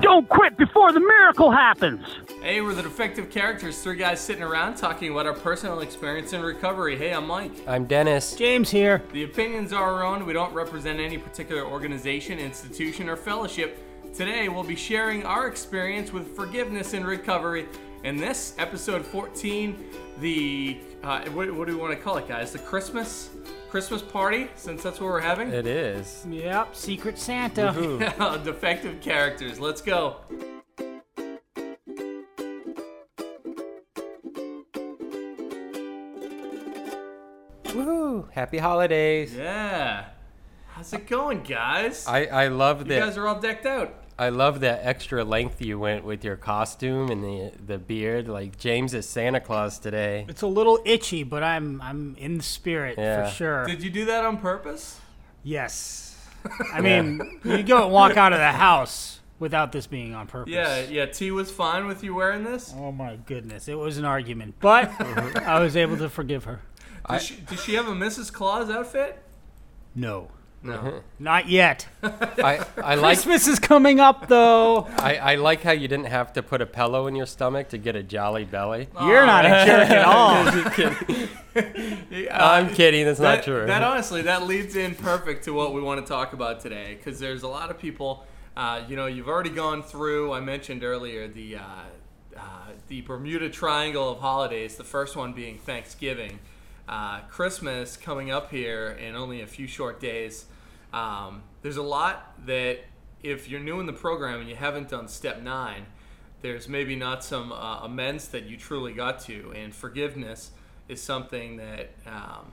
Don't quit before the miracle happens. Hey, we're the defective characters, three guys sitting around talking about our personal experience in recovery. Hey, I'm Mike. I'm Dennis. James here. The opinions are our own. We don't represent any particular organization, institution, or fellowship. Today, we'll be sharing our experience with forgiveness in recovery. In this episode 14, the uh, what, what, do we want to call it, guys? The Christmas Christmas party, since that's what we're having. It is. Yep, Secret Santa. yeah, defective characters. Let's go. Woohoo! Happy holidays. Yeah. How's it going, guys? I, I love you that. You guys are all decked out. I love that extra length you went with your costume and the the beard. Like James is Santa Claus today. It's a little itchy, but I'm I'm in the spirit Yeah. for sure. Did you do that on purpose? Yes. I mean, you go and walk out of the house without this being on purpose. Yeah, yeah. T was fine with you wearing this. Oh my goodness, it was an argument, but I was able to forgive her. Does, she, does she have a Mrs. Claus outfit? No. No. Not yet. I, I like Christmas is coming up though. I, I like how you didn't have to put a pillow in your stomach to get a jolly belly. You're not a jerk at all. I'm kidding. That's that, not true. That honestly, that leads in perfect to what we want to talk about today, because there's a lot of people. Uh, you know, you've already gone through. I mentioned earlier the uh, uh, the Bermuda Triangle of holidays. The first one being Thanksgiving, uh, Christmas coming up here in only a few short days. Um, there's a lot that if you're new in the program and you haven't done step nine, there's maybe not some uh, amends that you truly got to, and forgiveness is something that um,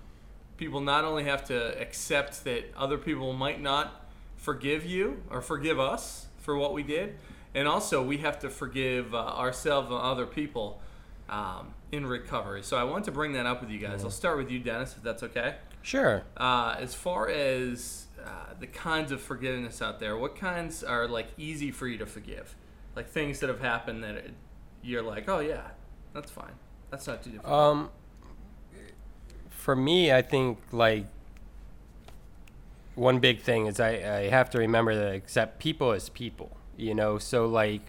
people not only have to accept that other people might not forgive you or forgive us for what we did, and also we have to forgive uh, ourselves and other people um, in recovery. So I want to bring that up with you guys. I'll start with you, Dennis, if that's okay. Sure. Uh, as far as uh, the kinds of forgiveness out there, what kinds are like easy for you to forgive? Like things that have happened that it, you're like, oh yeah, that's fine. That's not too difficult. Um, for me, I think like one big thing is I, I have to remember to accept people as people. You know, so like,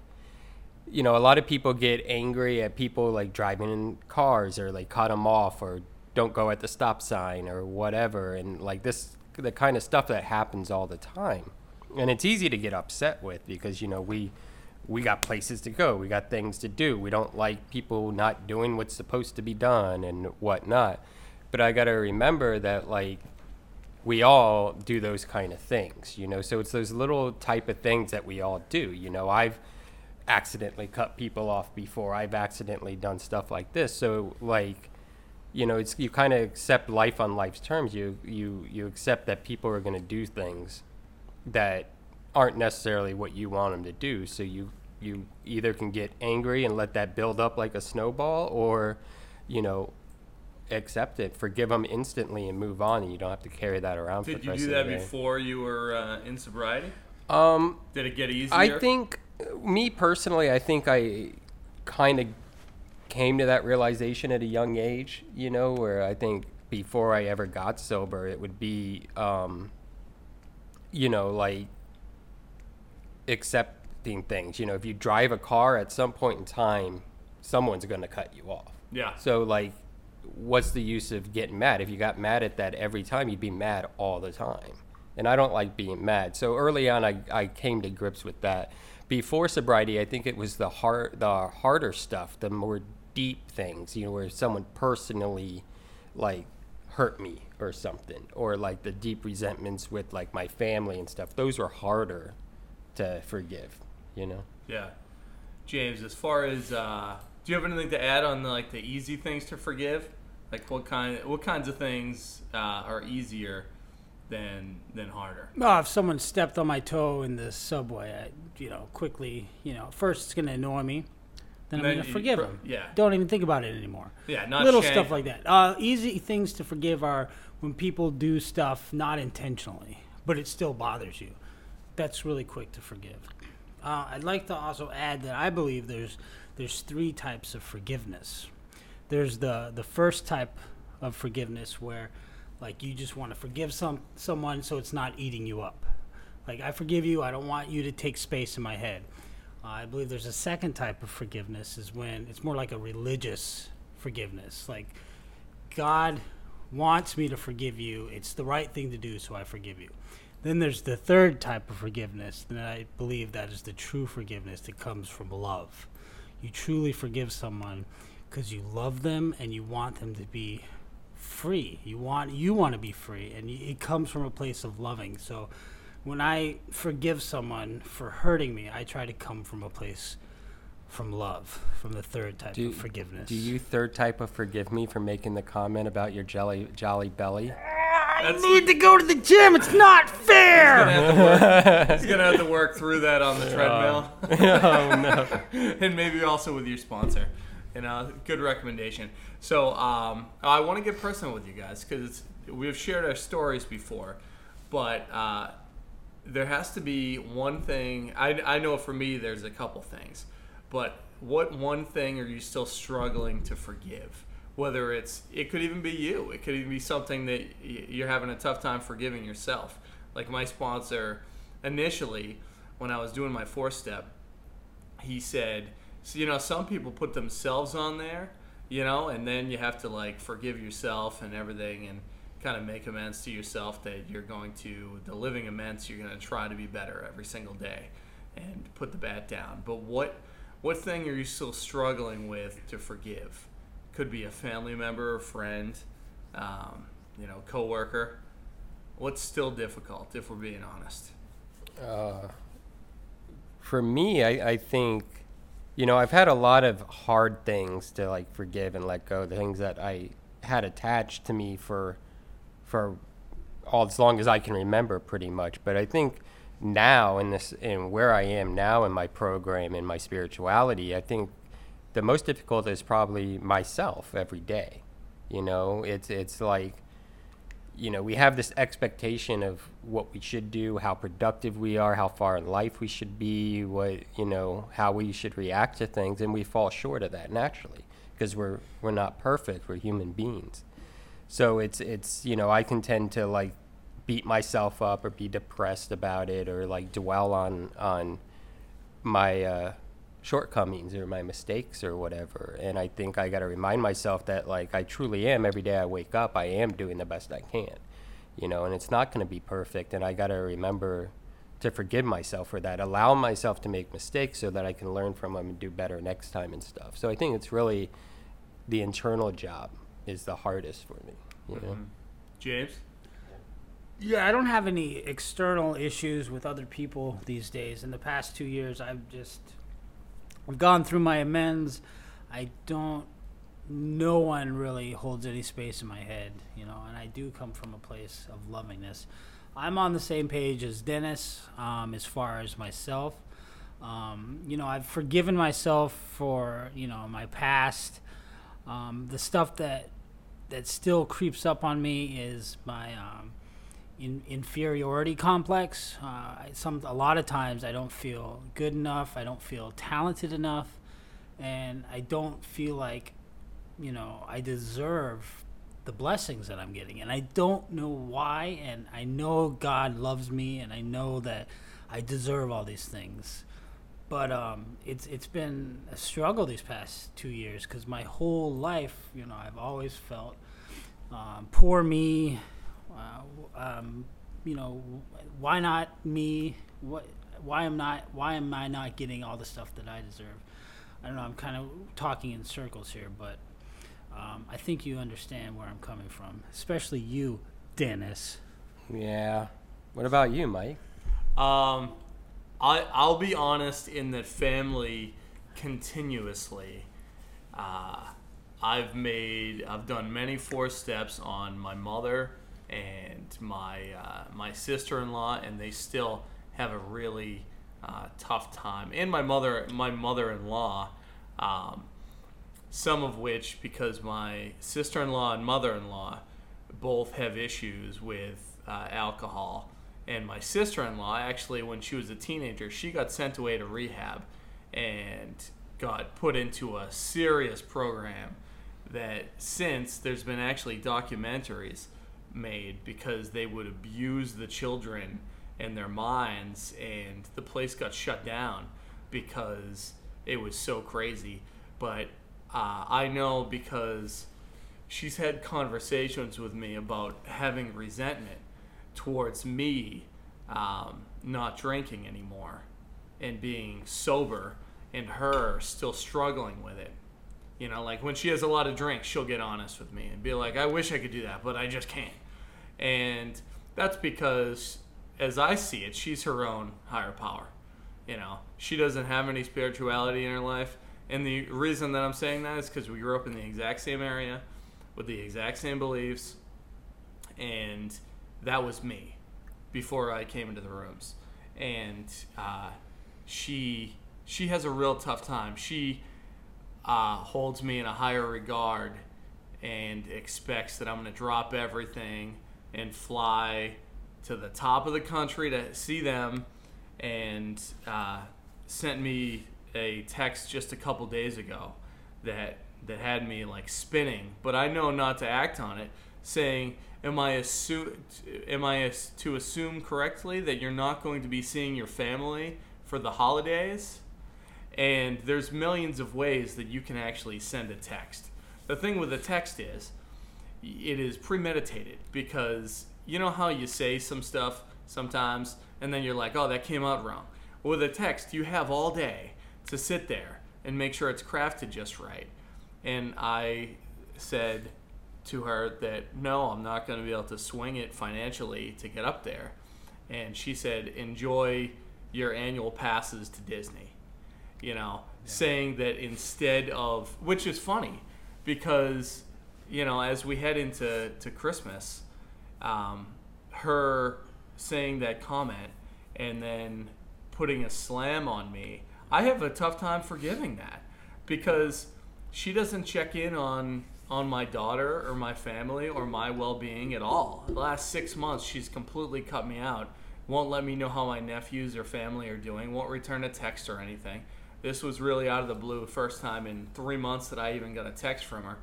you know, a lot of people get angry at people like driving in cars or like cut them off or don't go at the stop sign or whatever, and like this the kind of stuff that happens all the time, and it's easy to get upset with because you know we we got places to go, we got things to do, we don't like people not doing what's supposed to be done and whatnot. But I got to remember that like we all do those kind of things, you know. So it's those little type of things that we all do. You know, I've accidentally cut people off before. I've accidentally done stuff like this. So like, you know, it's you kind of accept life on life's terms. You you you accept that people are going to do things that aren't necessarily what you want them to do. So you you either can get angry and let that build up like a snowball, or you know accept it, forgive them instantly, and move on. And you don't have to carry that around. Did for the you rest do that before you were uh, in sobriety? Um, Did it get easier? I think, me personally, I think I kind of came to that realization at a young age. You know, where I think before I ever got sober, it would be, um, you know, like accepting things. You know, if you drive a car at some point in time, someone's going to cut you off. Yeah. So like, what's the use of getting mad? If you got mad at that every time, you'd be mad all the time. And I don't like being mad. So early on, I, I came to grips with that. Before sobriety, I think it was the hard, the harder stuff, the more deep things. You know, where someone personally, like, hurt me or something, or like the deep resentments with like my family and stuff. Those were harder to forgive. You know. Yeah. James, as far as uh, do you have anything to add on the, like the easy things to forgive? Like what kind what kinds of things uh, are easier than than harder. Well, if someone stepped on my toe in the subway, I, you know, quickly, you know, first it's going to annoy me. Then I'm going to forgive for- them. yeah. Don't even think about it anymore. Yeah, not little shame. stuff like that. Uh, easy things to forgive are when people do stuff not intentionally, but it still bothers you. That's really quick to forgive. Uh, I'd like to also add that I believe there's there's three types of forgiveness. There's the the first type of forgiveness where like you just want to forgive some someone so it's not eating you up. Like I forgive you, I don't want you to take space in my head. I believe there's a second type of forgiveness is when it's more like a religious forgiveness. Like God wants me to forgive you. It's the right thing to do, so I forgive you. Then there's the third type of forgiveness, and I believe that is the true forgiveness that comes from love. You truly forgive someone because you love them and you want them to be free. You want you want to be free, and it comes from a place of loving. So, when I forgive someone for hurting me, I try to come from a place from love, from the third type Do, of forgiveness. do you third type of forgive me for making the comment about your jelly jolly belly? I need to go to the gym. It's not fair. He's gonna have to work, gonna have to work through that on the treadmill. oh no. and maybe also with your sponsor. You know, good recommendation. So um, I want to get personal with you guys because we've shared our stories before, but uh, there has to be one thing. I, I know for me, there's a couple things, but what one thing are you still struggling to forgive? Whether it's, it could even be you. It could even be something that you're having a tough time forgiving yourself. Like my sponsor, initially, when I was doing my four step, he said, so, you know, some people put themselves on there, you know, and then you have to like forgive yourself and everything and kind of make amends to yourself that you're going to, the living amends, you're going to try to be better every single day and put the bat down. But what, what thing are you still struggling with to forgive? Could be a family member, a friend, um, you know, coworker. What's still difficult, if we're being honest? Uh, for me, I, I think, you know, I've had a lot of hard things to like forgive and let go. The things that I had attached to me for, for all as long as I can remember, pretty much. But I think now in this, in where I am now in my program in my spirituality, I think the most difficult is probably myself every day. You know, it's it's like you know, we have this expectation of what we should do, how productive we are, how far in life we should be, what you know, how we should react to things, and we fall short of that naturally because we're we're not perfect. We're human beings. So it's it's you know, I can tend to like beat myself up or be depressed about it or like dwell on on my uh, shortcomings or my mistakes or whatever. And I think I got to remind myself that like I truly am every day I wake up, I am doing the best I can, you know, and it's not going to be perfect. And I got to remember to forgive myself for that, allow myself to make mistakes so that I can learn from them and do better next time and stuff. So I think it's really the internal job is the hardest for me, you know. James? Yeah, I don't have any external issues with other people these days. In the past two years, I've just I've gone through my amends. I don't. No one really holds any space in my head, you know, and I do come from a place of lovingness. I'm on the same page as Dennis um, as far as myself. Um, you know, I've forgiven myself for you know my past. Um, the stuff that that still creeps up on me is my um, in, inferiority complex. Uh, some a lot of times I don't feel good enough. I don't feel talented enough, and I don't feel like you know I deserve the blessings that I'm getting, and I don't know why. And I know God loves me, and I know that I deserve all these things. But um, it's it's been a struggle these past two years because my whole life, you know, I've always felt um, poor me. Uh, um, you know, why not me? What? Why am not? Why am I not getting all the stuff that I deserve? I don't know. I'm kind of talking in circles here, but um, I think you understand where I'm coming from, especially you, Dennis. Yeah. What about you, Mike? Um, I I'll be honest in that family continuously. Uh, I've made I've done many four steps on my mother, and my uh, my sister-in-law, and they still have a really uh, tough time. And my mother, my mother-in-law, um, some of which because my sister-in-law and mother-in-law both have issues with uh, alcohol. And my sister-in-law, actually, when she was a teenager, she got sent away to rehab and got put into a serious program that since there's been actually documentaries made because they would abuse the children and their minds and the place got shut down because it was so crazy. But uh, i know because she's had conversations with me about having resentment towards me um, not drinking anymore and being sober and her still struggling with it you know, like when she has a lot of drinks, she'll get honest with me and be like, I wish I could do that, but I just can't. And that's because, as I see it, she's her own higher power. You know, she doesn't have any spirituality in her life. And the reason that I'm saying that is because we grew up in the exact same area with the exact same beliefs. And that was me before I came into the rooms. And uh, she she has a real tough time. She uh, holds me in a higher regard and expects that I'm going to drop everything and fly to the top of the country to see them. And uh, sent me a text just a couple days ago that that had me like spinning. But I know not to act on it saying am I assu- am I to assume correctly that you're not going to be seeing your family for the holidays and there's millions of ways that you can actually send a text. The thing with a text is, it is premeditated because you know how you say some stuff sometimes, and then you're like, oh, that came out wrong. With a text, you have all day to sit there and make sure it's crafted just right. And I said to her that no, I'm not going to be able to swing it financially to get up there. And she said, enjoy your annual passes to Disney you know, saying that instead of, which is funny because, you know, as we head into to Christmas, um, her saying that comment and then putting a slam on me, I have a tough time forgiving that because she doesn't check in on on my daughter or my family or my well-being at all. The last 6 months she's completely cut me out. Won't let me know how my nephews or family are doing, won't return a text or anything this was really out of the blue first time in three months that i even got a text from her.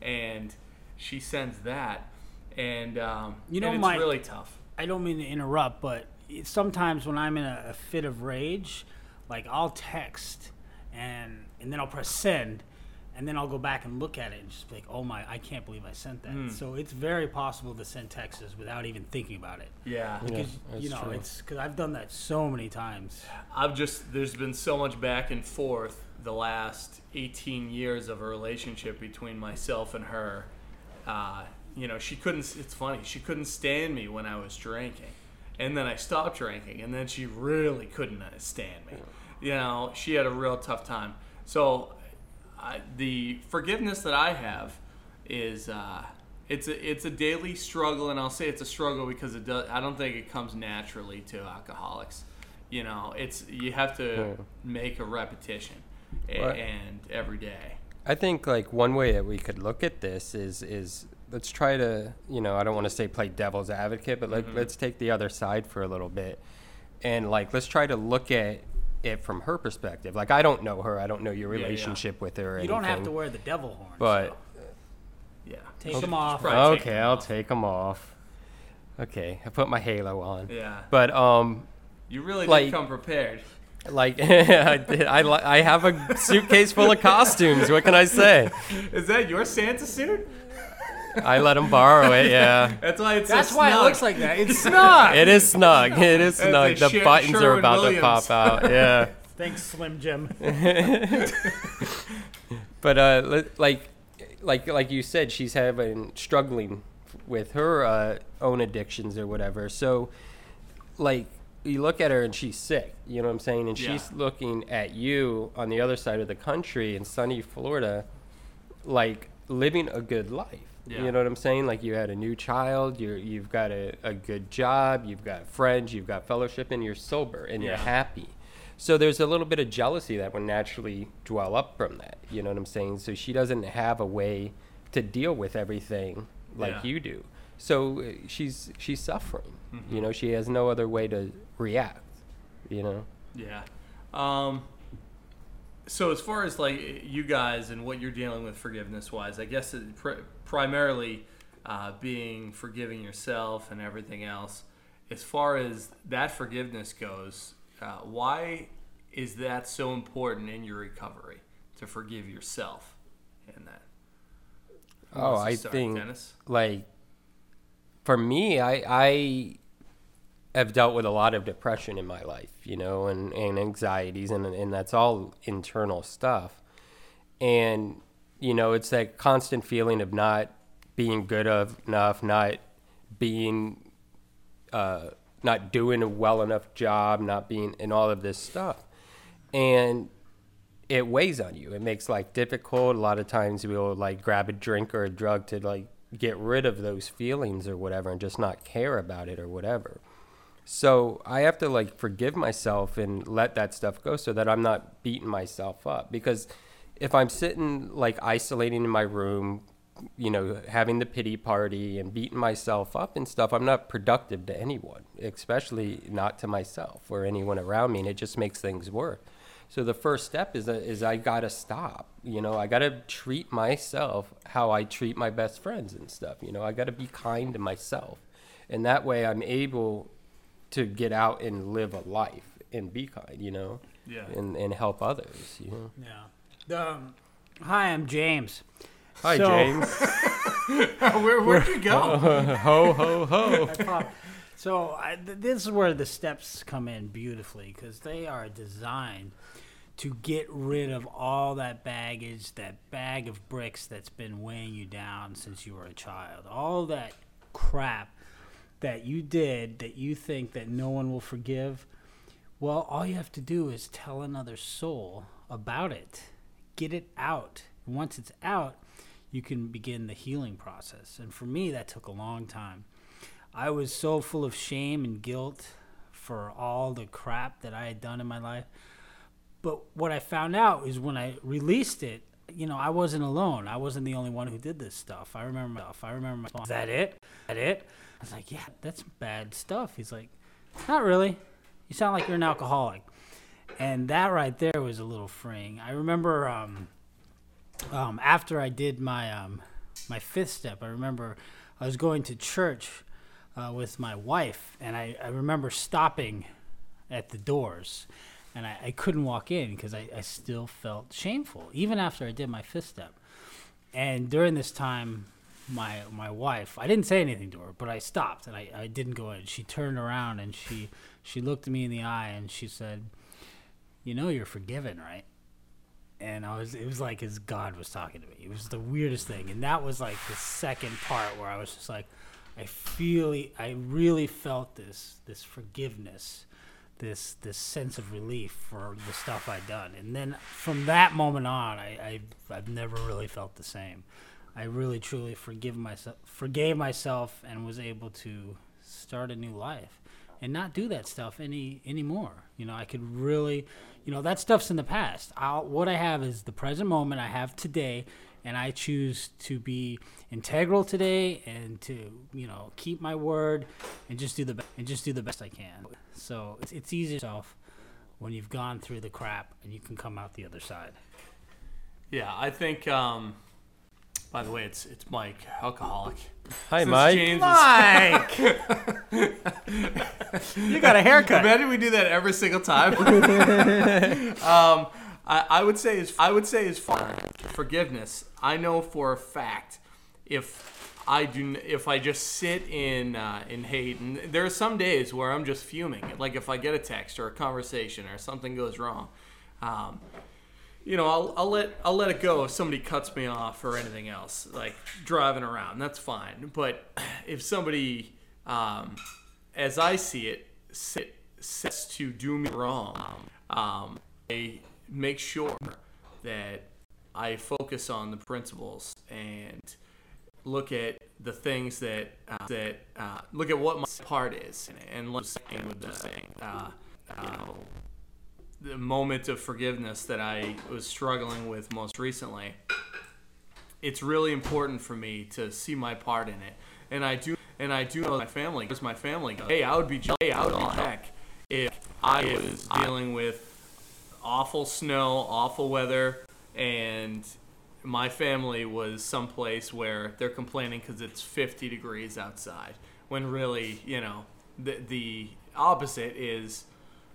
And she sends that. And um, You know, and it's my- really tough. I don't mean to interrupt, but sometimes when I'm in a, a fit of rage, like I'll text and and then I'll press send, and then I'll go back and look at it and just be like, oh my, I can't believe I sent that. Hmm. So it's very possible to send texts without even thinking about it. Yeah. because Yeah, you know true. it's because I've done that so many times. I've just there's been so much back and forth the last 18 years of a relationship between myself and her. Uh, you know, she couldn't. It's funny. She couldn't stand me when I was drinking, and then I stopped drinking, and then she really couldn't uh, stand me. You know, she had a real tough time. So, I, the forgiveness that I have is uh, it's a it's a daily struggle, and I'll say it's a struggle because it does. I don't think it comes naturally to alcoholics. You know, it's you have to Hmm. make a repetition, and every day. I think like one way that we could look at this is is let's try to you know I don't want to say play devil's advocate, but like Mhm. let's take the other side for a little bit, and like let's try to look at it from her perspective. Like I don't know her, I don't know your Yeah, yeah. relationship with her. Or You don't have to wear the devil horns. but yeah, Take them off. Probably take Okay, I'll take them off. Okay, I put my halo on. Yeah. but um, You really like, did come prepared. Like I did, I I have a suitcase full of costumes. What can I say? Is that your Santa suit? I let him borrow it. Yeah. That's why it's That's so why it looks like that. It's snug. It is snug. It is That's snug. The Sher- buttons are about Williams. to pop out. Yeah. Thanks, Slim Jim. but uh, like, like, like you said, she's having struggling with her uh, own addictions or whatever. So, like, you look at her and she's sick. You know what I'm saying? And Yeah. she's looking at you on the other side of the country in sunny Florida, like living a good life. Yeah. You know what I'm saying? Like you had a new child, you're, you've got a, a good job, you've got friends, you've got fellowship, and you're sober and you're happy. So there's a little bit of jealousy that would naturally dwell up from that. You know what I'm saying? So she doesn't have a way to deal with everything like Yeah. you do. So uh, she's she's suffering. Mm-hmm. You know, she has no other way to react. You know. Yeah. Um, so as far as like you guys and what you're dealing with forgiveness wise, I guess it pr- primarily uh, being forgiving yourself and everything else. As far as that forgiveness goes, uh, why is that so important in your recovery to forgive yourself and that? Who Oh, I start? think Dennis? like for me, I I have dealt with a lot of depression in my life, you know, and, and anxieties, and and that's all internal stuff. And you know, it's that constant feeling of not being good enough, not being, uh, not doing a well enough job, not being, and all of this stuff, and it weighs on you. It makes life difficult. A lot of times we'll like grab a drink or a drug to like get rid of those feelings or whatever and just not care about it or whatever. So I have to like forgive myself and let that stuff go so that I'm not beating myself up because if I'm sitting like isolating in my room, you know, having the pity party and beating myself up and stuff, I'm not productive to anyone, especially not to myself or anyone around me, and it just makes things worse. So the first step is uh, is I gotta stop. You know, I gotta treat myself how I treat my best friends and stuff. You know, I gotta be kind to myself, and that way I'm able to get out and live a life and be kind. You know, Yeah. and and help others. You know. Yeah. Um, hi, I'm James. Hi, So- James. Where where'd you go? ho ho ho. So I, th- this is where the steps come in beautifully because they are designed to get rid of all that baggage, that bag of bricks that's been weighing you down since you were a child. All that crap that you did that you think that no one will forgive. Well, all you have to do is tell another soul about it. Get it out. Once it's out, you can begin the healing process. And for me, that took a long time. I was so full of shame and guilt for all the crap that I had done in my life. But what I found out is when I released it, you know, I wasn't alone. I wasn't the only one who did this stuff. I remember myself. I remember my Is that it? Is that it? I was like, yeah, that's bad stuff. He's like, not really. You sound like you're an alcoholic. And that right there was a little freeing. I remember um, um, after I did my um, my fifth step, I remember I was going to church uh, with my wife, and I, I remember stopping at the doors, and I, I couldn't walk in because I, I still felt shameful, even after I did my fifth step. And during this time, my my wife, I didn't say anything to her, but I stopped and I, I didn't go in. She turned around and she she looked me in the eye and she said, "You know you're forgiven, right?" and I was it was like as God was talking to me. It was the weirdest thing, and that was like the second part where I was just like, I feel I really felt this this forgiveness, this this sense of relief for the stuff I'd done, and then from that moment on, I, I I've never really felt the same. I really truly forgive myself, forgave myself, and was able to start a new life and not do that stuff any anymore. You know, I could really, you know, that stuff's in the past. I'll, what I have is the present moment I have today, and I choose to be integral today and to, you know, keep my word and just do the be- and just do the best I can. So it's it's easy yourself when you've gone through the crap and you can come out the other side. Yeah, I think. Um, by the way, it's it's Mike, alcoholic. Hi, Since Mike. James Mike! you got a haircut. Imagine we do that every single time. um, I, I would say is I would say is far forgiveness. I know for a fact if I do if I just sit in uh, in hate, and there are some days where I'm just fuming. Like if I get a text or a conversation or something goes wrong. Um, you know, I'll, I'll let I'll let it go if somebody cuts me off or anything else, like driving around. That's fine. But if somebody, um, as I see it, sit, sets to do me wrong, um, I make sure that I focus on the principles and look at the things that uh, that uh, look at what my part is and look with the uh, uh, the moment of forgiveness that I was struggling with most recently. It's really important for me to see my part in it, and I do and I do know my family because my family goes, hey, I would be hey, I would be heck if I was dealing with awful snow, awful weather, and my family was someplace where they're complaining because it's 50 degrees outside, when really, you know, the the opposite is,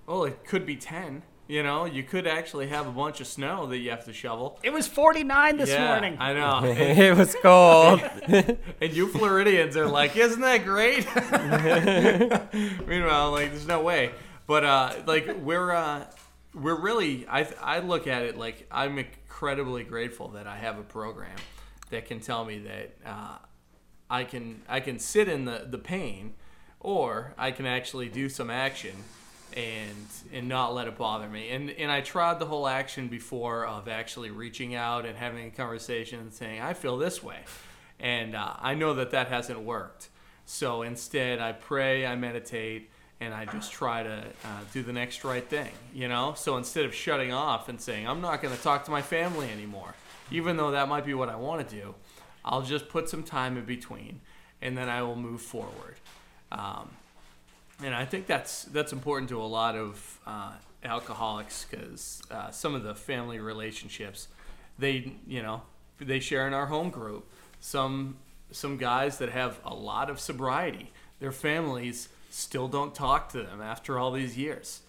well, it could be 10. You know, you could actually have a bunch of snow that you have to shovel. It was 49 this yeah, morning. I know. it was cold. and you Floridians are like, isn't that great? Meanwhile, like, there's no way. But uh, like, we're uh, we're really. I I look at it like I'm incredibly grateful that I have a program that can tell me that uh, I can I can sit in the the pain, or I can actually do some action and and not let it bother me. And and I tried the whole action before of actually reaching out and having a conversation and saying I feel this way, and uh, I know that that hasn't worked. So instead, I pray, I meditate, and I just try to uh, do the next right thing. You know. So instead of shutting off and saying I'm not going to talk to my family anymore, even though that might be what I want to do, I'll just put some time in between, and then I will move forward. Um, and I think that's that's important to a lot of uh, alcoholics because uh, some of the family relationships, they you know they share in our home group. Some some guys that have a lot of sobriety, their families still don't talk to them after all these years,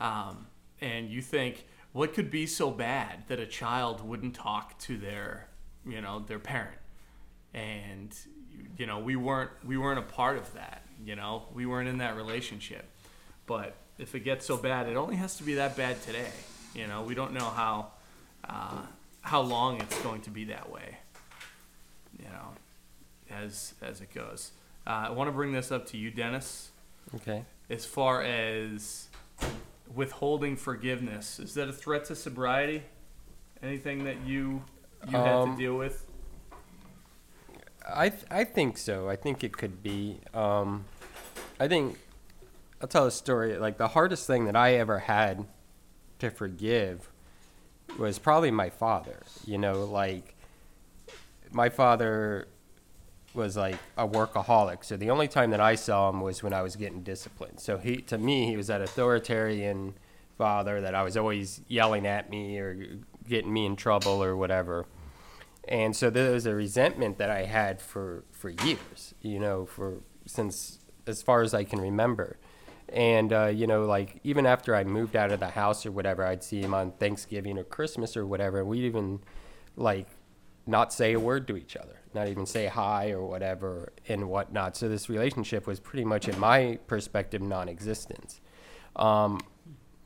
um, and you think what could be so bad that a child wouldn't talk to their you know their parent, and you know we weren't we weren't a part of that you know, we weren't in that relationship. But if it gets so bad, it only has to be that bad today. You know, we don't know how uh, how long it's going to be that way. You know, as as it goes. Uh, I want to bring this up to you, Dennis. Okay. As far as withholding forgiveness, is that a threat to sobriety? Anything that you you had Um, to deal with? I th- I think so. I think it could be. Um, I think I'll tell a story. Like the hardest thing that I ever had to forgive was probably my father. You know, like my father was like a workaholic. So the only time that I saw him was when I was getting disciplined. So he to me he was that authoritarian father that I was always yelling at me or getting me in trouble or whatever and so there was a resentment that I had for for years, you know, for since as far as I can remember. And uh, you know, like even after I moved out of the house or whatever, I'd see him on Thanksgiving or Christmas or whatever, and we'd even like not say a word to each other, not even say hi or whatever and whatnot. So this relationship was pretty much, in my perspective, non-existent. Um,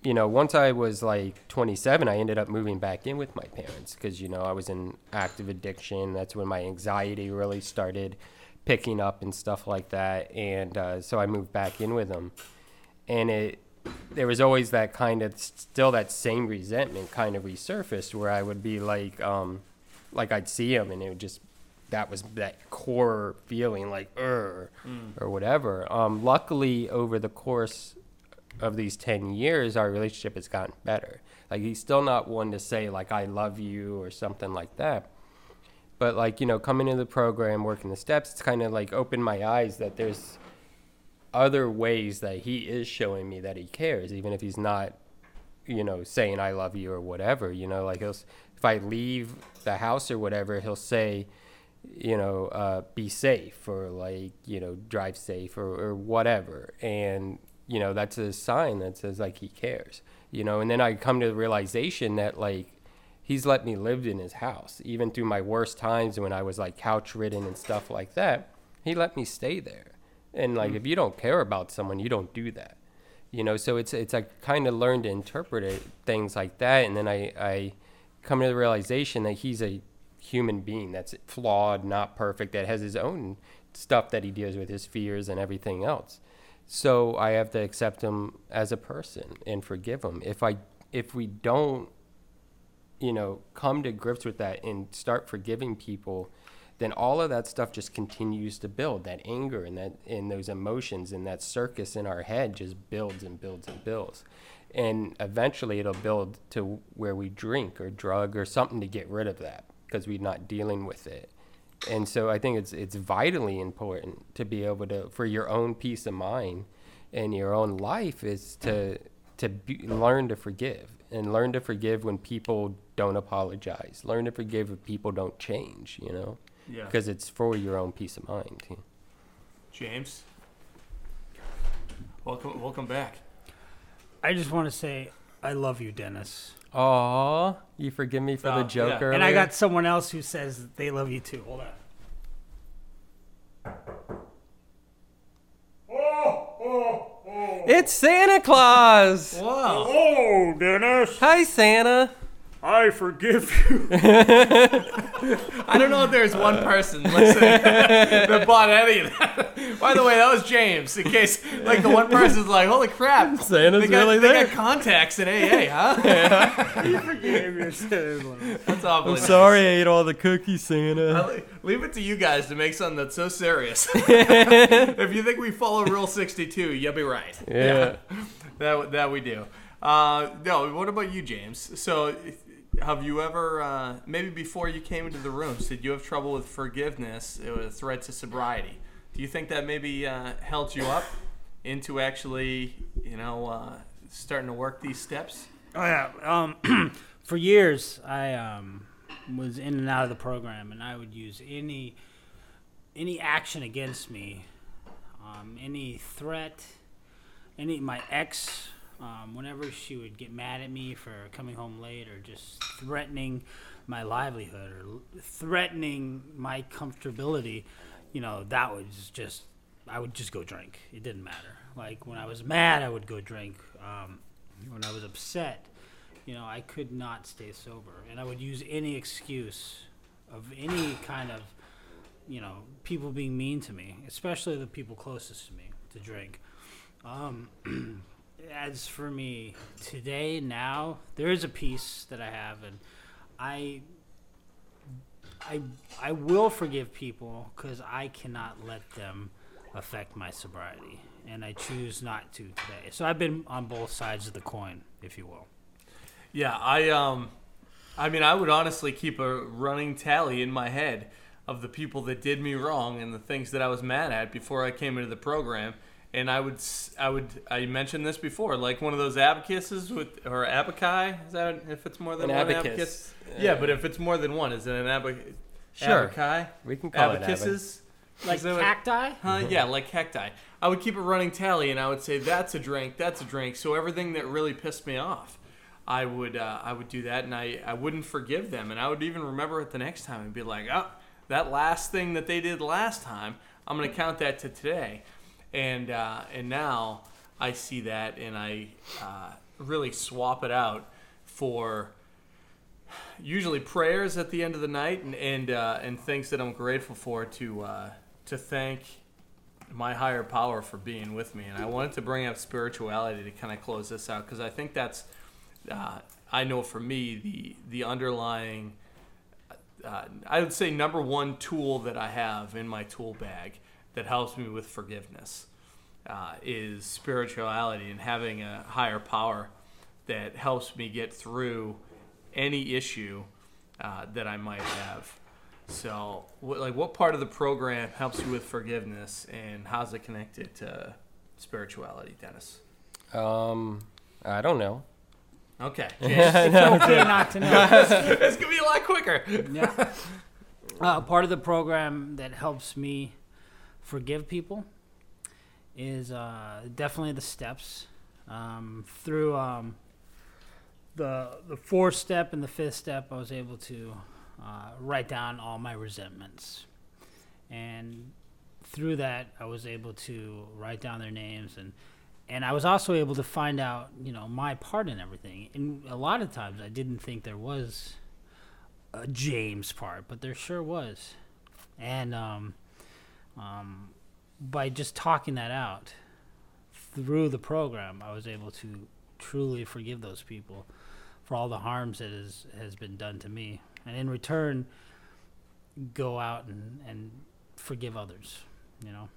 you know, once I was like 27, I ended up moving back in with my parents because, you know, I was in active addiction. That's when my anxiety really started picking up and stuff like that. And uh, so I moved back in with them. And it, there was always that kind of, still that same resentment kind of resurfaced where I would be like, um, like I'd see him and it would just, that was that core feeling like, er, Mm. or whatever. Um, luckily, over the course of these 10 years our relationship has gotten better. Like he's still not one to say like i love you or something like that. But like you know coming into the program working the steps it's kind of like opened my eyes that there's other ways that he is showing me that he cares even if he's not you know saying i love you or whatever you know? Like he'll if i leave the house or whatever he'll say you know uh, be safe or like you know drive safe or, or whatever. And you know that's a sign that says like he cares you know? And then i come to the realization that like he's let me live in his house. Even through my worst times when i was like couch ridden and stuff like that he let me stay there. And like hmm. if you don't care about someone you don't do that you know? So it's it's i kind of learned to interpret it, things like that. And then i i come to the realization that he's a human being that's flawed not perfect that has his own stuff that he deals with his fears and everything else so i have to accept him as a person and forgive him if i if we don't you know come to grips with that and start forgiving people then all of that stuff just continues to build. That anger and that and those emotions and that circus in our head just builds and builds and builds. And eventually it'll build to where we drink or drug or something to get rid of that because we're not dealing with it. And so I think it's it's vitally important to be able to for your own peace of mind and your own life is to to be, learn to forgive and learn to forgive when people don't apologize. Learn to forgive when people don't change, you know? Yeah. Because it's for your own peace of mind. James, welcome, welcome back. I just want to say I love you, Dennis. Aw, you forgive me for Oh, the joke yeah. And I got someone else who says they love you too. Hold on. Oh, oh, oh. It's Santa Claus! Wow. Oh, Dennis, Hi, Santa! I forgive you. I don't know if there's one person listening that bought any of that. By the way, that was James. In case, like, the one person's like, "Holy crap, Santa's they got, really they there." got contacts in AA, huh?" You forgave yourself. That's awfully I'm nice. sorry I ate all the cookies, Santa. I'll leave it to you guys to make something that's so serious. if you think we follow Rule 62, you'll be right. Yeah. that that we do. Uh, no, what about you, James? So, have you ever, uh, maybe before you came into the rooms, did you have trouble with forgiveness, uh, threat to sobriety? Do you think that maybe uh, held you up into actually, you know, uh, starting to work these steps? Oh yeah. Um, for years, I um, was in and out of the program, and I would use any any action against me, um, any threat, any my ex. Um, whenever she would get mad at me for coming home late or just threatening my livelihood or threatening my comfortability, you know, that was just I would just go drink. It didn't matter. Like when I was mad, I would go drink. Um, when I was upset, you know, I could not stay sober, and I would use any excuse of any kind of, you know, people being mean to me, especially the people closest to me, to drink. Um, as for me today, now there is a piece that I have, and I. I, I will forgive people because I cannot let them affect my sobriety, and I choose not to today. So I've been on both sides of the coin, if you will. Yeah, I um, I mean, I would honestly keep a running tally in my head of the people that did me wrong and the things that I was mad at before I came into the program. And I would, I would, I mentioned this before, like one of those abacuses with, or abaci. Is that if it's more than An one abacus. abacus? Yeah, but if it's more than one, is it an abacus? Sure. Abaci? We can call it abacuses. Like Is that what- cacti? Huh? Yeah, like cacti. I would keep a running tally, and I would say that's a drink, that's a drink. So everything that really pissed me off, I would uh, I would do that, and I, I wouldn't forgive them, and I would even remember it the next time and be like, oh, that last thing that they did last time, I'm gonna count that to today, and uh, and now I see that, and I uh, really swap it out for usually prayers at the end of the night and and, uh, and things that I'm grateful for to uh, to thank my higher power for being with me. And I wanted to bring up spirituality to kind of close this out because I think that's uh, I know for me the the underlying uh, I would say number one tool that I have in my tool bag that helps me with forgiveness uh, is spirituality and having a higher power that helps me get through any issue uh, that I might have. So, what, like, what part of the program helps you with forgiveness, and how's it connected to spirituality, Dennis? Um, I don't know. Okay, It's okay not to know. it's gonna be a lot quicker. yeah. Uh, part of the program that helps me forgive people is uh, definitely the steps. Um, through um, the the fourth step and the fifth step, I was able to uh, write down all my resentments, and through that, I was able to write down their names and. And I was also able to find out, you know, my part in everything. And a lot of times, I didn't think there was a James part, but there sure was. And um, um, by just talking that out through the program, I was able to truly forgive those people for all the harms that has, has been done to me. And in return, go out and, and forgive others. You know.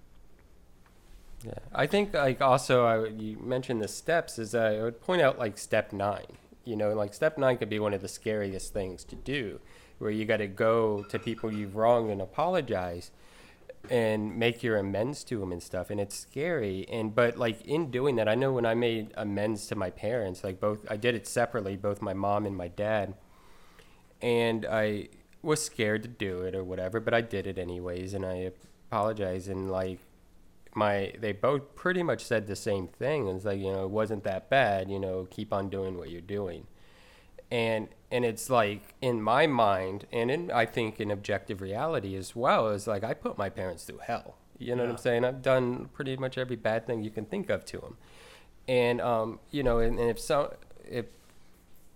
Yeah, I think like also I you mentioned the steps is I would point out like step nine. You know, like step nine could be one of the scariest things to do, where you got to go to people you've wronged and apologize, and make your amends to them and stuff. And it's scary. And but like in doing that, I know when I made amends to my parents, like both I did it separately, both my mom and my dad, and I was scared to do it or whatever, but I did it anyways, and I apologize and like my they both pretty much said the same thing. It's like you know it wasn't that bad. You know, keep on doing what you're doing, and and it's like in my mind, and in I think in objective reality as well, is like I put my parents through hell. You know what I'm saying? I've done pretty much every bad thing you can think of to them, and um, you know, and, and if so, if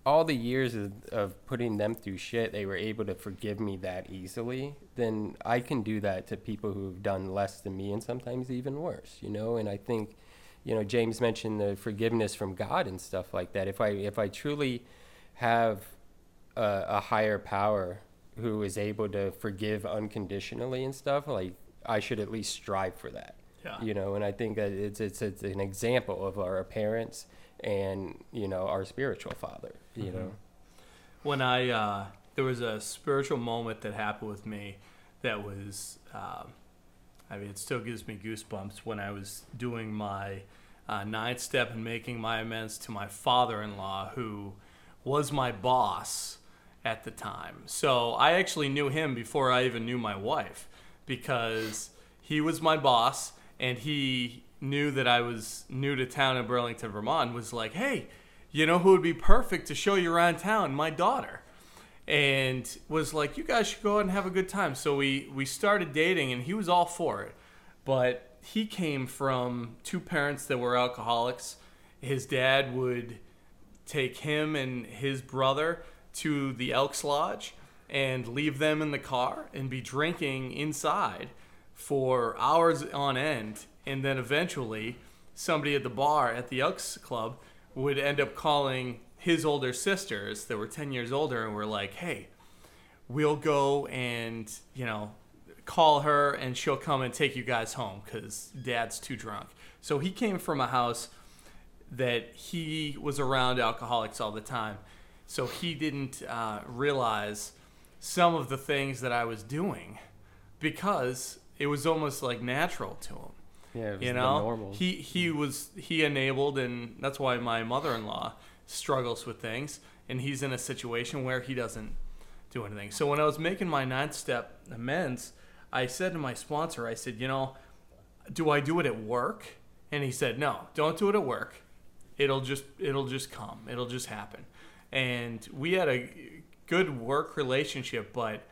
all the years of, of putting them through shit, they were able to forgive me that easily, then I can do that to people who've done less than me and sometimes even worse, you know? And I think, you know, James mentioned the forgiveness from God and stuff like that. If I, if I truly have a, a higher power who is able to forgive unconditionally and stuff, like I should at least strive for that. Yeah. You know, and I think that it's, it's, it's an example of our parents and you know our spiritual father you Mhm. know when I uh, there was a spiritual moment that happened with me that was um, I mean it still gives me goosebumps when I was doing my uh, ninth step and making my amends to my father-in-law who was my boss at the time. So I actually knew him before I even knew my wife because he was my boss and he knew that I was new to town in Burlington, Vermont, was like, hey, you know who would be perfect to show you around town? My daughter. And was like, you guys should go out and have a good time. So we, we started dating and he was all for it. But he came from two parents that were alcoholics. His dad would take him and his brother to the Elks Lodge and leave them in the car and be drinking inside for hours on end. And then eventually, somebody at the bar at the Elks Club would end up calling his older sisters that were 10 years older and were like, hey, we'll go and, you know, call her and she'll come and take you guys home because dad's too drunk. So he came from a house that he was around alcoholics all the time. So he didn't uh, realize some of the things that I was doing because it was almost like natural to him. Yeah, it was you know, normal. he he was he enabled, and that's why my mother-in-law struggles with things, and he's in a situation where he doesn't do anything. So when I was making my ninth step amends, I said to my sponsor, I said, you know, do I do it at work? And he said, no, don't do it at work. It'll just it'll just come. It'll just happen. And we had a good work relationship, but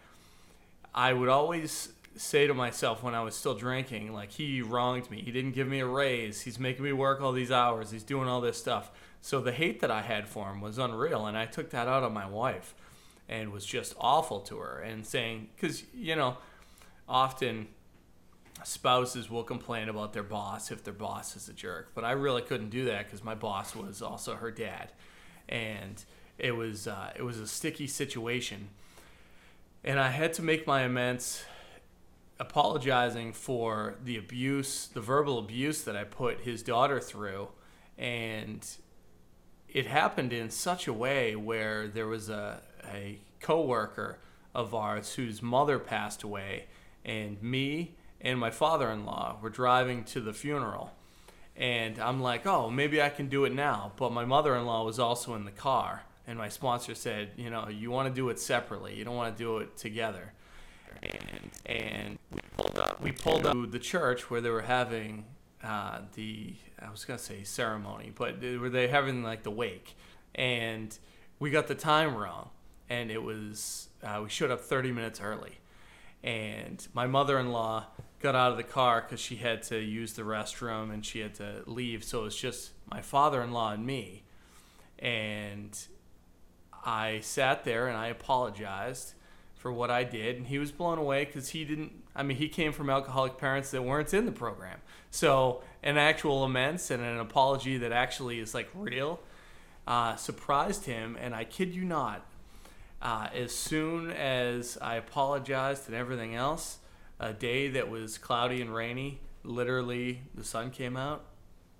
I would always say to myself when I was still drinking, like he wronged me. He didn't give me a raise. He's making me work all these hours. He's doing all this stuff. So the hate that I had for him was unreal, and I took that out on my wife, and was just awful to her, and saying, because you know, often spouses will complain about their boss if their boss is a jerk, but I really couldn't do that because my boss was also her dad, and it was uh, it was a sticky situation, and I had to make my amends apologizing for the abuse, the verbal abuse that I put his daughter through. And it happened in such a way where there was a, a coworker of ours whose mother passed away, and me and my father in law were driving to the funeral. And I'm like, oh, maybe I can do it now. But my mother in law was also in the car. And my sponsor said, you know, you want to do it separately. You don't want to do it together and and we pulled up. We pulled up to the church where they were having uh, the I was gonna say ceremony, but they, were they having like the wake, and we got the time wrong, and it was uh, we showed up 30 minutes early, and my mother-in-law got out of the car because she had to use the restroom and she had to leave, so it was just my father-in-law and me, and I sat there and I apologized for what I did, and he was blown away because he didn't. I mean, he came from alcoholic parents that weren't in the program, so an actual amends and an apology that actually is like real uh, surprised him. And I kid you not, Uh, as soon as I apologized and everything else, a day that was cloudy and rainy, literally the sun came out.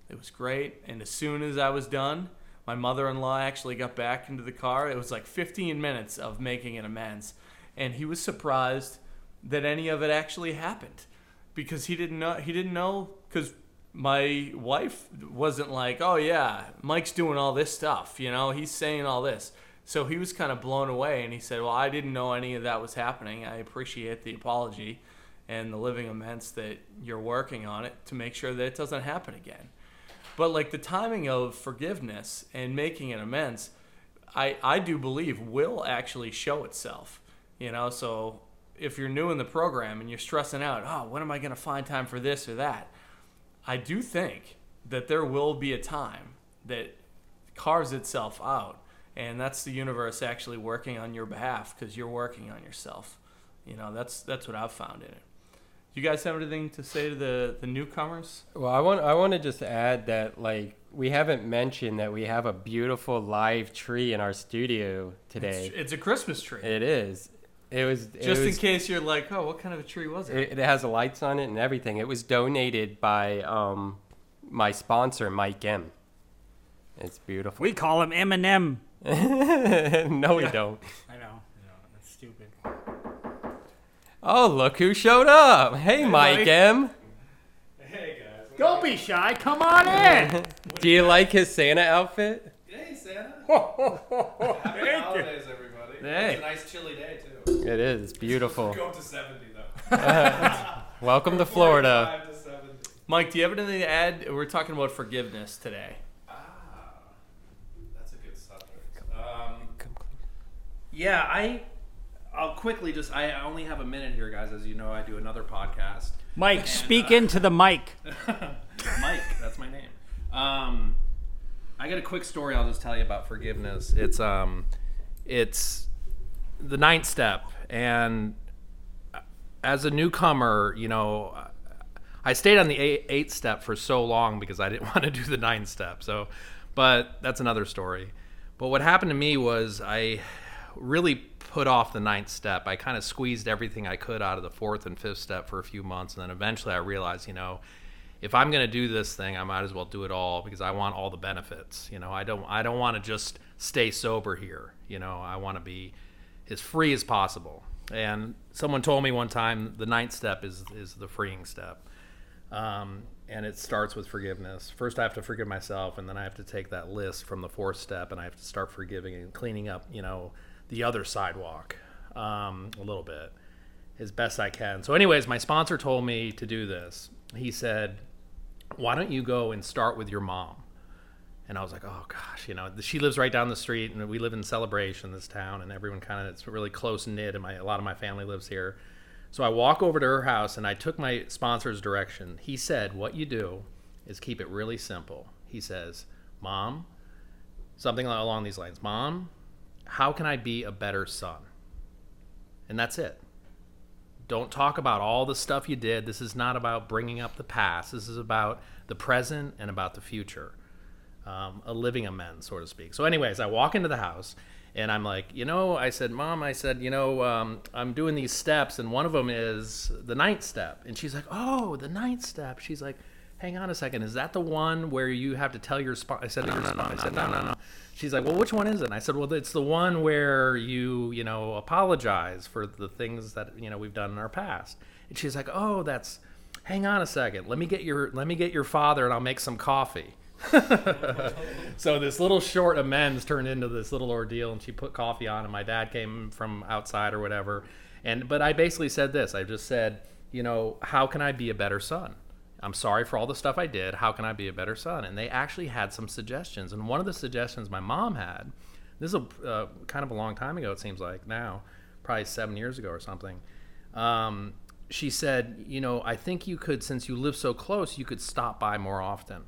It was great. And as soon as I was done, my mother in law actually got back into the car. It was like 15 minutes of making an amends. And he was surprised that any of it actually happened because he didn't know he didn't know because my wife wasn't like oh yeah mike's doing all this stuff you know he's saying all this so he was kind of blown away and he said well i didn't know any of that was happening. I appreciate the apology and the living amends that you're working on it to make sure that it doesn't happen again. But like the timing of forgiveness and making an amends i i do believe will actually show itself you know? So if you're new in the program and you're stressing out, oh, when am I going to find time for this or that? I do think that there will be a time that carves itself out, and that's the universe actually working on your behalf because you're working on yourself. You know, that's that's what I've found in it. Do you guys have anything to say to the the newcomers? Well, I want I want to just add that like we haven't mentioned that we have a beautiful live tree in our studio today. It's, it's a Christmas tree. It is. It was it just was, in case you're like, oh, what kind of a tree was it? It, it has lights on it and everything. It was donated by um, my sponsor, Mike M. It's beautiful. We call him Eminem. no, we don't. I know. I know. That's stupid. Oh, look who showed up! Hey, Mike Mike. M. Don't be shy. Come on in. Do you like his Santa outfit? Hey, Santa. Happy Happy holidays, everybody. Hey. It's a nice chilly day, too. It is beautiful. Go up to 70, though. Welcome to Florida. 45 to 70. Mike, do you have anything to add? We're talking about forgiveness today. Ah, that's a good subject. Um, yeah, I. I'll quickly just. I only have a minute here, guys. As you know, I do another podcast. Mike, And, speak uh, into the mic. Mike, that's my name. Um, I got a quick story I'll just tell you about forgiveness. It's um, it's the ninth step, and as a newcomer, you know, I stayed on the eight, eighth step for so long because I didn't want to do the ninth step. So, but that's another story. But what happened to me was I really put off the ninth step. I kind of squeezed everything I could out of the fourth and fifth step for a few months, and then eventually I realized, you know, if I'm going to do this thing, I might as well do it all because I want all the benefits. You know, I don't I don't want to just stay sober here. You know, I want to be as free as possible. And someone told me one time the ninth step is is the freeing step. Um, and it starts with forgiveness. First, I have to forgive myself, and then I have to take that list from the fourth step, and I have to start forgiving and cleaning up, you know, the other sidewalk um, a little bit as best I can. So, anyways, my sponsor told me to do this. He said, "Why don't you go and start with your mom?" And I was like, "Oh gosh, you know, she lives right down the street, and we live in Celebration, this town, and everyone kind of it's really close knit, and my a lot of my family lives here." So I walk over to her house and I took my sponsor's direction. He said, What you do is keep it really simple. He says, Mom, something along these lines, Mom, how can I be a better son? And that's it. Don't talk about all the stuff you did. This is not about bringing up the past. This is about the present and about the future. Um, a living amends, so to speak. So, anyways, I walk into the house and I'm like, you know, I said, Mom, I said, you know, um, I'm doing these steps, and one of them is the ninth step. And she's like, Oh, the ninth step. She's like, Hang on a second, is that the one where you have to tell your spot? I said, no, no, no, I said, no, no, no. She's like, Well, which one is it? And I said, Well, it's the one where you, you know, apologize for the things that you know we've done in our past. And she's like, Oh, that's. Hang on a second. Let me get your let me get your father, and I'll make some coffee. so this little short amends turned into this little ordeal and she put coffee on and my dad came from outside or whatever and but i basically said this i just said you know how can i be a better son i'm sorry for all the stuff i did how can i be a better son and they actually had some suggestions and one of the suggestions my mom had this is a uh, kind of a long time ago it seems like now probably seven years ago or something um, she said you know i think you could since you live so close you could stop by more often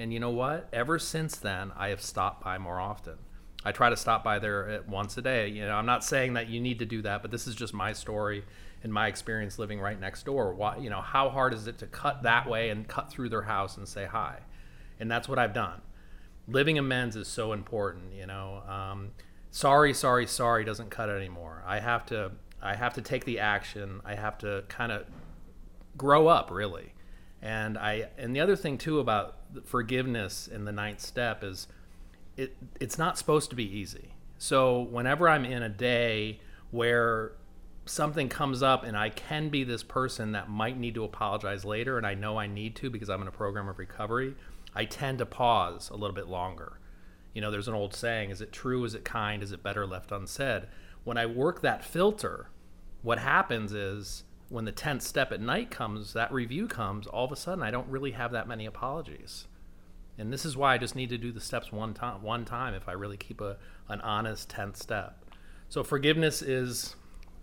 and you know what? Ever since then, I have stopped by more often. I try to stop by there once a day. You know, I'm not saying that you need to do that, but this is just my story and my experience living right next door. Why, you know, how hard is it to cut that way and cut through their house and say hi? And that's what I've done. Living amends is so important. You know, um, sorry, sorry, sorry doesn't cut it anymore. I have to I have to take the action. I have to kind of grow up really. And I and the other thing too about forgiveness in the ninth step is it it's not supposed to be easy. So whenever I'm in a day where something comes up and I can be this person that might need to apologize later and I know I need to because I'm in a program of recovery, I tend to pause a little bit longer. You know, there's an old saying, is it true, is it kind, is it better left unsaid? When I work that filter, what happens is when the 10th step at night comes, that review comes, all of a sudden I don't really have that many apologies. And this is why I just need to do the steps one time one time if I really keep a an honest 10th step. So forgiveness is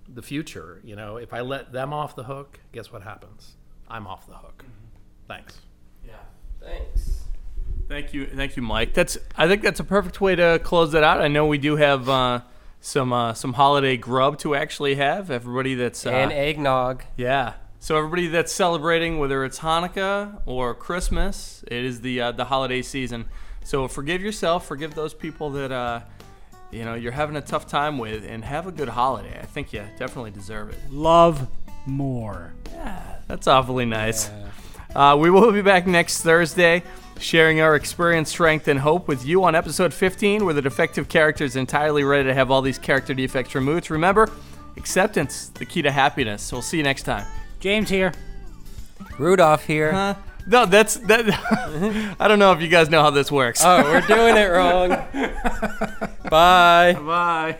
the future, you know, if I let them off the hook, guess what happens? I'm off the hook. Thanks. Yeah. Thanks. Thank you, thank you, Mike. That's I think that's a perfect way to close that out. I know we do have uh, some uh, some holiday grub to actually have. Everybody that's uh, and eggnog. Yeah. So everybody that's celebrating, whether it's Hanukkah or Christmas, it is the uh, the holiday season. So forgive yourself, forgive those people that uh, you know you're having a tough time with, and have a good holiday. I think you definitely deserve it. Love more. Yeah, That's awfully nice. Uh, we will be back next Thursday, sharing our experience, strength, and hope with you on episode 15, where the defective character is entirely ready to have all these character defects removed. Remember, acceptance, the key to happiness. We'll see you next time. James here. Rudolph here. Huh? No, that's that. I don't know if you guys know how this works. Oh, we're doing it wrong. Bye. Bye.